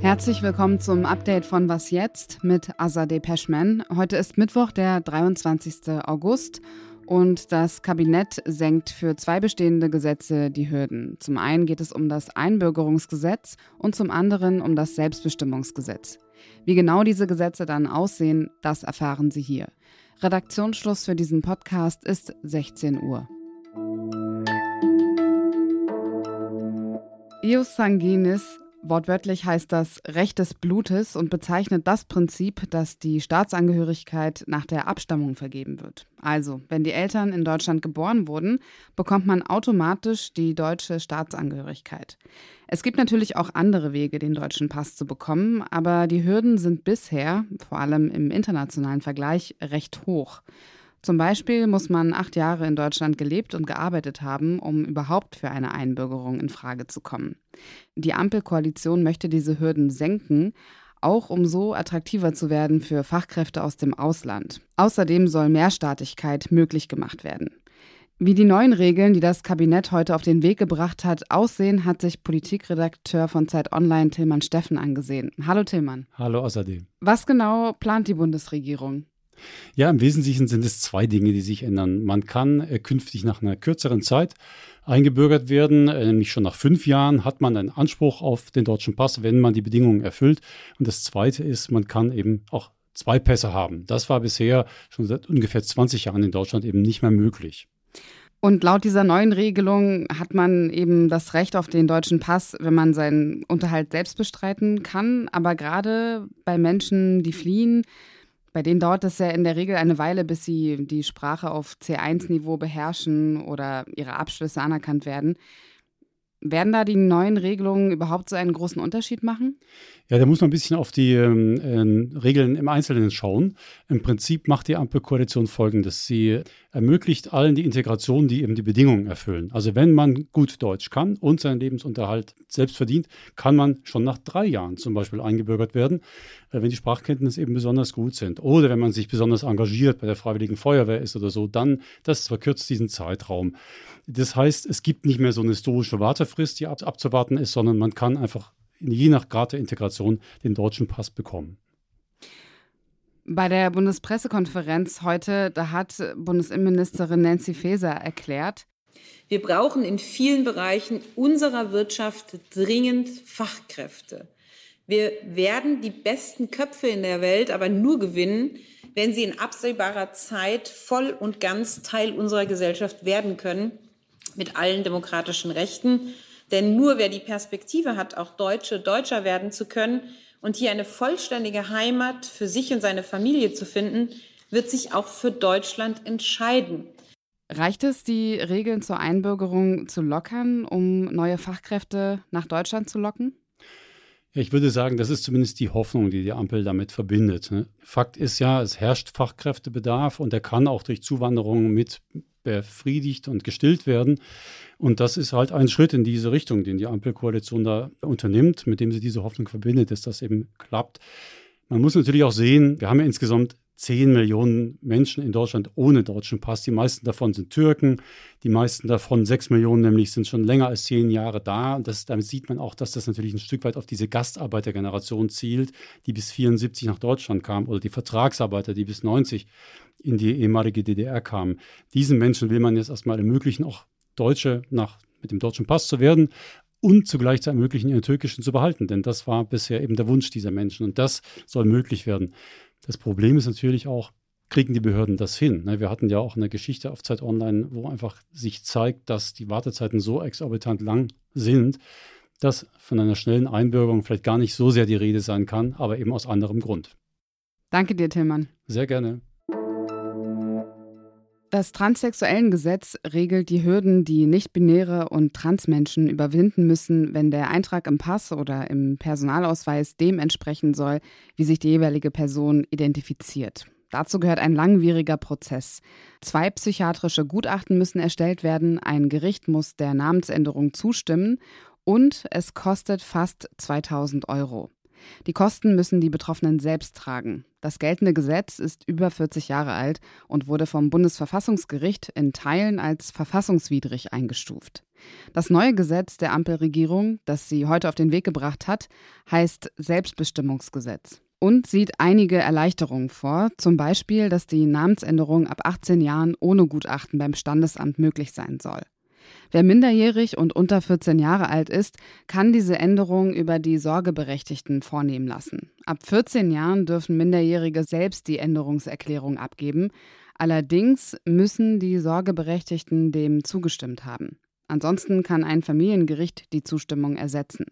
Herzlich willkommen zum Update von Was jetzt mit Azadeh Peschman. Heute ist Mittwoch, der 23. August und das Kabinett senkt für zwei bestehende Gesetze die Hürden. Zum einen geht es um das Einbürgerungsgesetz und zum anderen um das Selbstbestimmungsgesetz. Wie genau diese Gesetze dann aussehen, das erfahren Sie hier. Redaktionsschluss für diesen Podcast ist 16 Uhr. Ius sanguinis Wortwörtlich heißt das Recht des Blutes und bezeichnet das Prinzip, dass die Staatsangehörigkeit nach der Abstammung vergeben wird. Also, wenn die Eltern in Deutschland geboren wurden, bekommt man automatisch die deutsche Staatsangehörigkeit. Es gibt natürlich auch andere Wege, den deutschen Pass zu bekommen, aber die Hürden sind bisher, vor allem im internationalen Vergleich, recht hoch. Zum Beispiel muss man acht Jahre in Deutschland gelebt und gearbeitet haben, um überhaupt für eine Einbürgerung in Frage zu kommen. Die Ampelkoalition möchte diese Hürden senken, auch um so attraktiver zu werden für Fachkräfte aus dem Ausland. Außerdem soll Mehrstaatigkeit möglich gemacht werden. Wie die neuen Regeln, die das Kabinett heute auf den Weg gebracht hat, aussehen, hat sich Politikredakteur von Zeit Online Tillmann Steffen angesehen. Hallo Tillmann. Hallo außerdem. Was genau plant die Bundesregierung? Ja, im Wesentlichen sind es zwei Dinge, die sich ändern. Man kann äh, künftig nach einer kürzeren Zeit eingebürgert werden, äh, nämlich schon nach fünf Jahren hat man einen Anspruch auf den deutschen Pass, wenn man die Bedingungen erfüllt. Und das Zweite ist, man kann eben auch zwei Pässe haben. Das war bisher schon seit ungefähr 20 Jahren in Deutschland eben nicht mehr möglich. Und laut dieser neuen Regelung hat man eben das Recht auf den deutschen Pass, wenn man seinen Unterhalt selbst bestreiten kann. Aber gerade bei Menschen, die fliehen, bei denen dauert es ja in der Regel eine Weile, bis sie die Sprache auf C1-Niveau beherrschen oder ihre Abschlüsse anerkannt werden. Werden da die neuen Regelungen überhaupt so einen großen Unterschied machen? Ja, da muss man ein bisschen auf die ähm, äh, Regeln im Einzelnen schauen. Im Prinzip macht die Ampelkoalition Folgendes. Sie ermöglicht allen die Integration, die eben die Bedingungen erfüllen. Also wenn man gut Deutsch kann und seinen Lebensunterhalt selbst verdient, kann man schon nach drei Jahren zum Beispiel eingebürgert werden, äh, wenn die Sprachkenntnisse eben besonders gut sind. Oder wenn man sich besonders engagiert bei der Freiwilligen Feuerwehr ist oder so, dann, das verkürzt diesen Zeitraum. Das heißt, es gibt nicht mehr so eine historische Wartefrist, die ab, abzuwarten ist, sondern man kann einfach je nach Grad der Integration den deutschen Pass bekommen. Bei der Bundespressekonferenz heute, da hat Bundesinnenministerin Nancy Faeser erklärt, wir brauchen in vielen Bereichen unserer Wirtschaft dringend Fachkräfte. Wir werden die besten Köpfe in der Welt aber nur gewinnen, wenn sie in absehbarer Zeit voll und ganz Teil unserer Gesellschaft werden können, mit allen demokratischen Rechten denn nur wer die Perspektive hat, auch Deutsche Deutscher werden zu können und hier eine vollständige Heimat für sich und seine Familie zu finden, wird sich auch für Deutschland entscheiden. Reicht es, die Regeln zur Einbürgerung zu lockern, um neue Fachkräfte nach Deutschland zu locken? Ich würde sagen, das ist zumindest die Hoffnung, die die Ampel damit verbindet. Ne? Fakt ist ja, es herrscht Fachkräftebedarf und der kann auch durch Zuwanderung mit befriedigt und gestillt werden. Und das ist halt ein Schritt in diese Richtung, den die Ampelkoalition da unternimmt, mit dem sie diese Hoffnung verbindet, dass das eben klappt. Man muss natürlich auch sehen, wir haben ja insgesamt 10 Millionen Menschen in Deutschland ohne deutschen Pass. Die meisten davon sind Türken, die meisten davon, 6 Millionen nämlich, sind schon länger als zehn Jahre da. Und das, damit sieht man auch, dass das natürlich ein Stück weit auf diese Gastarbeitergeneration zielt, die bis 74 nach Deutschland kam, oder die Vertragsarbeiter, die bis 90 in die ehemalige DDR kamen. Diesen Menschen will man jetzt erstmal ermöglichen, auch Deutsche nach, mit dem deutschen Pass zu werden und zugleich zu ermöglichen, ihren türkischen zu behalten. Denn das war bisher eben der Wunsch dieser Menschen und das soll möglich werden. Das Problem ist natürlich auch, kriegen die Behörden das hin? Ne, wir hatten ja auch eine Geschichte auf Zeit Online, wo einfach sich zeigt, dass die Wartezeiten so exorbitant lang sind, dass von einer schnellen Einbürgerung vielleicht gar nicht so sehr die Rede sein kann, aber eben aus anderem Grund. Danke dir, Tillmann. Sehr gerne. Das Transsexuellengesetz regelt die Hürden, die nicht-binäre und Transmenschen überwinden müssen, wenn der Eintrag im Pass oder im Personalausweis dem entsprechen soll, wie sich die jeweilige Person identifiziert. Dazu gehört ein langwieriger Prozess. Zwei psychiatrische Gutachten müssen erstellt werden, ein Gericht muss der Namensänderung zustimmen und es kostet fast 2000 Euro. Die Kosten müssen die Betroffenen selbst tragen. Das geltende Gesetz ist über 40 Jahre alt und wurde vom Bundesverfassungsgericht in Teilen als verfassungswidrig eingestuft. Das neue Gesetz der Ampelregierung, das sie heute auf den Weg gebracht hat, heißt Selbstbestimmungsgesetz und sieht einige Erleichterungen vor, zum Beispiel, dass die Namensänderung ab 18 Jahren ohne Gutachten beim Standesamt möglich sein soll. Wer minderjährig und unter 14 Jahre alt ist, kann diese Änderung über die Sorgeberechtigten vornehmen lassen. Ab 14 Jahren dürfen Minderjährige selbst die Änderungserklärung abgeben. Allerdings müssen die Sorgeberechtigten dem zugestimmt haben. Ansonsten kann ein Familiengericht die Zustimmung ersetzen.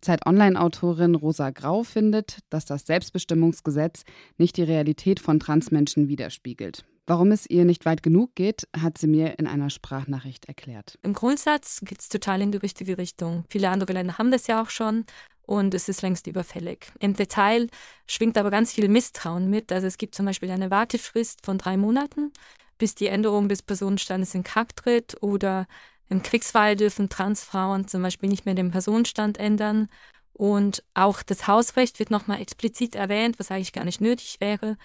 Zeit Online-Autorin Rosa Grau findet, dass das Selbstbestimmungsgesetz nicht die Realität von Transmenschen widerspiegelt. Warum es ihr nicht weit genug geht, hat sie mir in einer Sprachnachricht erklärt. Im Grundsatz geht es total in die richtige Richtung. Viele andere Länder haben das ja auch schon und es ist längst überfällig. Im Detail schwingt aber ganz viel Misstrauen mit. Also es gibt zum Beispiel eine Wartefrist von drei Monaten, bis die Änderung des Personenstandes in Kraft tritt oder im Kriegsfall dürfen Transfrauen zum Beispiel nicht mehr den Personenstand ändern. Und auch das Hausrecht wird nochmal explizit erwähnt, was eigentlich gar nicht nötig wäre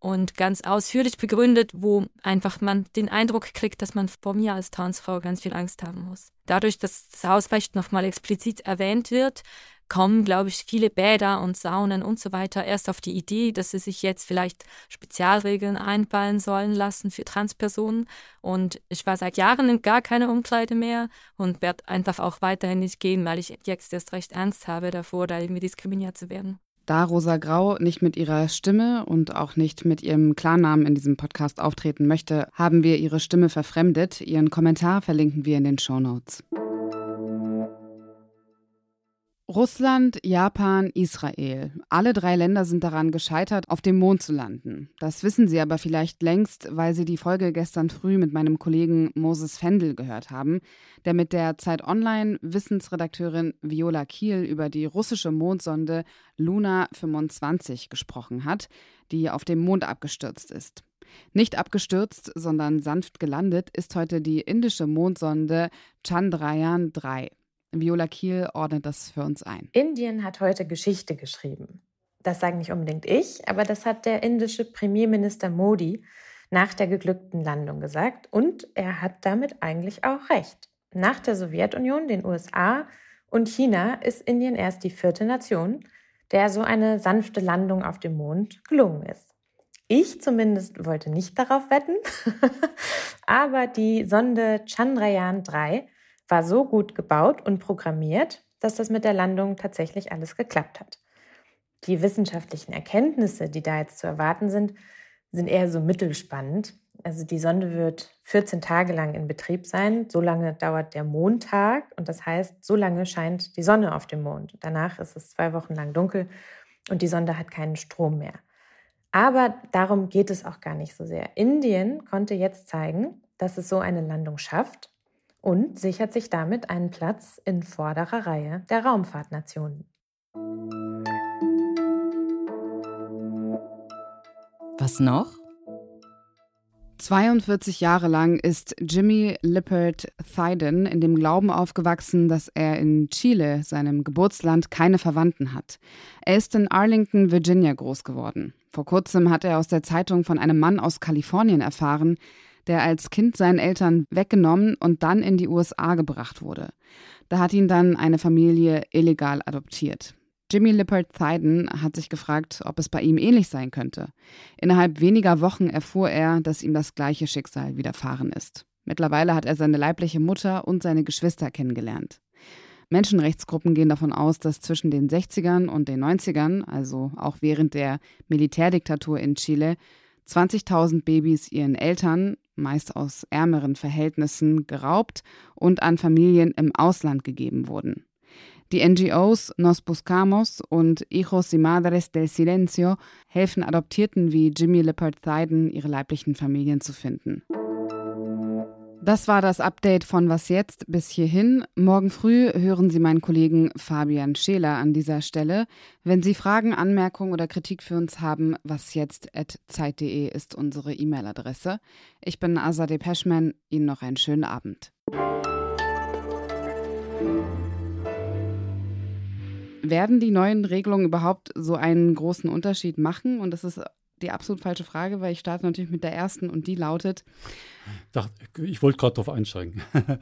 und ganz ausführlich begründet, wo einfach man den Eindruck kriegt, dass man vor mir als Transfrau ganz viel Angst haben muss. Dadurch, dass das Ausweichen nochmal explizit erwähnt wird, kommen, glaube ich, viele Bäder und Saunen und so weiter erst auf die Idee, dass sie sich jetzt vielleicht Spezialregeln einballen sollen lassen für Transpersonen. Und ich war seit Jahren in gar keine Umkleide mehr und werde einfach auch weiterhin nicht gehen, weil ich jetzt erst recht Angst habe davor, da irgendwie diskriminiert zu werden. Da Rosa Grau nicht mit ihrer Stimme und auch nicht mit ihrem Klarnamen in diesem Podcast auftreten möchte, haben wir ihre Stimme verfremdet. Ihren Kommentar verlinken wir in den Show Notes. Russland, Japan, Israel. Alle drei Länder sind daran gescheitert, auf dem Mond zu landen. Das wissen Sie aber vielleicht längst, weil Sie die Folge gestern früh mit meinem Kollegen Moses Fendel gehört haben, der mit der Zeit Online Wissensredakteurin Viola Kiel über die russische Mondsonde Luna 25 gesprochen hat, die auf dem Mond abgestürzt ist. Nicht abgestürzt, sondern sanft gelandet ist heute die indische Mondsonde Chandrayaan 3. Viola Kiel ordnet das für uns ein. Indien hat heute Geschichte geschrieben. Das sage nicht unbedingt ich, aber das hat der indische Premierminister Modi nach der geglückten Landung gesagt. Und er hat damit eigentlich auch recht. Nach der Sowjetunion, den USA und China ist Indien erst die vierte Nation, der so eine sanfte Landung auf dem Mond gelungen ist. Ich zumindest wollte nicht darauf wetten, aber die Sonde Chandrayaan 3 war so gut gebaut und programmiert, dass das mit der Landung tatsächlich alles geklappt hat. Die wissenschaftlichen Erkenntnisse, die da jetzt zu erwarten sind, sind eher so mittelspannend. Also die Sonde wird 14 Tage lang in Betrieb sein. So lange dauert der Mondtag und das heißt, so lange scheint die Sonne auf dem Mond. Danach ist es zwei Wochen lang dunkel und die Sonde hat keinen Strom mehr. Aber darum geht es auch gar nicht so sehr. Indien konnte jetzt zeigen, dass es so eine Landung schafft und sichert sich damit einen Platz in vorderer Reihe der Raumfahrtnationen. Was noch? 42 Jahre lang ist Jimmy Lippert Thyden in dem Glauben aufgewachsen, dass er in Chile, seinem Geburtsland, keine Verwandten hat. Er ist in Arlington, Virginia groß geworden. Vor kurzem hat er aus der Zeitung von einem Mann aus Kalifornien erfahren, der als Kind seinen Eltern weggenommen und dann in die USA gebracht wurde. Da hat ihn dann eine Familie illegal adoptiert. Jimmy Lippert Thyden hat sich gefragt, ob es bei ihm ähnlich sein könnte. Innerhalb weniger Wochen erfuhr er, dass ihm das gleiche Schicksal widerfahren ist. Mittlerweile hat er seine leibliche Mutter und seine Geschwister kennengelernt. Menschenrechtsgruppen gehen davon aus, dass zwischen den 60ern und den 90ern, also auch während der Militärdiktatur in Chile, 20.000 Babys ihren Eltern, meist aus ärmeren Verhältnissen, geraubt und an Familien im Ausland gegeben wurden. Die NGOs Nos Buscamos und Hijos y Madres del Silencio helfen Adoptierten wie Jimmy Lippert Thyden, ihre leiblichen Familien zu finden. Das war das Update von Was jetzt bis hierhin. Morgen früh hören Sie meinen Kollegen Fabian Scheler an dieser Stelle. Wenn Sie Fragen, Anmerkungen oder Kritik für uns haben, wasjetzt.zeit.de ist unsere E-Mail-Adresse. Ich bin Azadeh Peschman. Ihnen noch einen schönen Abend. Werden die neuen Regelungen überhaupt so einen großen Unterschied machen? Und das ist die absolut falsche Frage, weil ich starte natürlich mit der ersten und die lautet. Ich wollte gerade darauf einsteigen.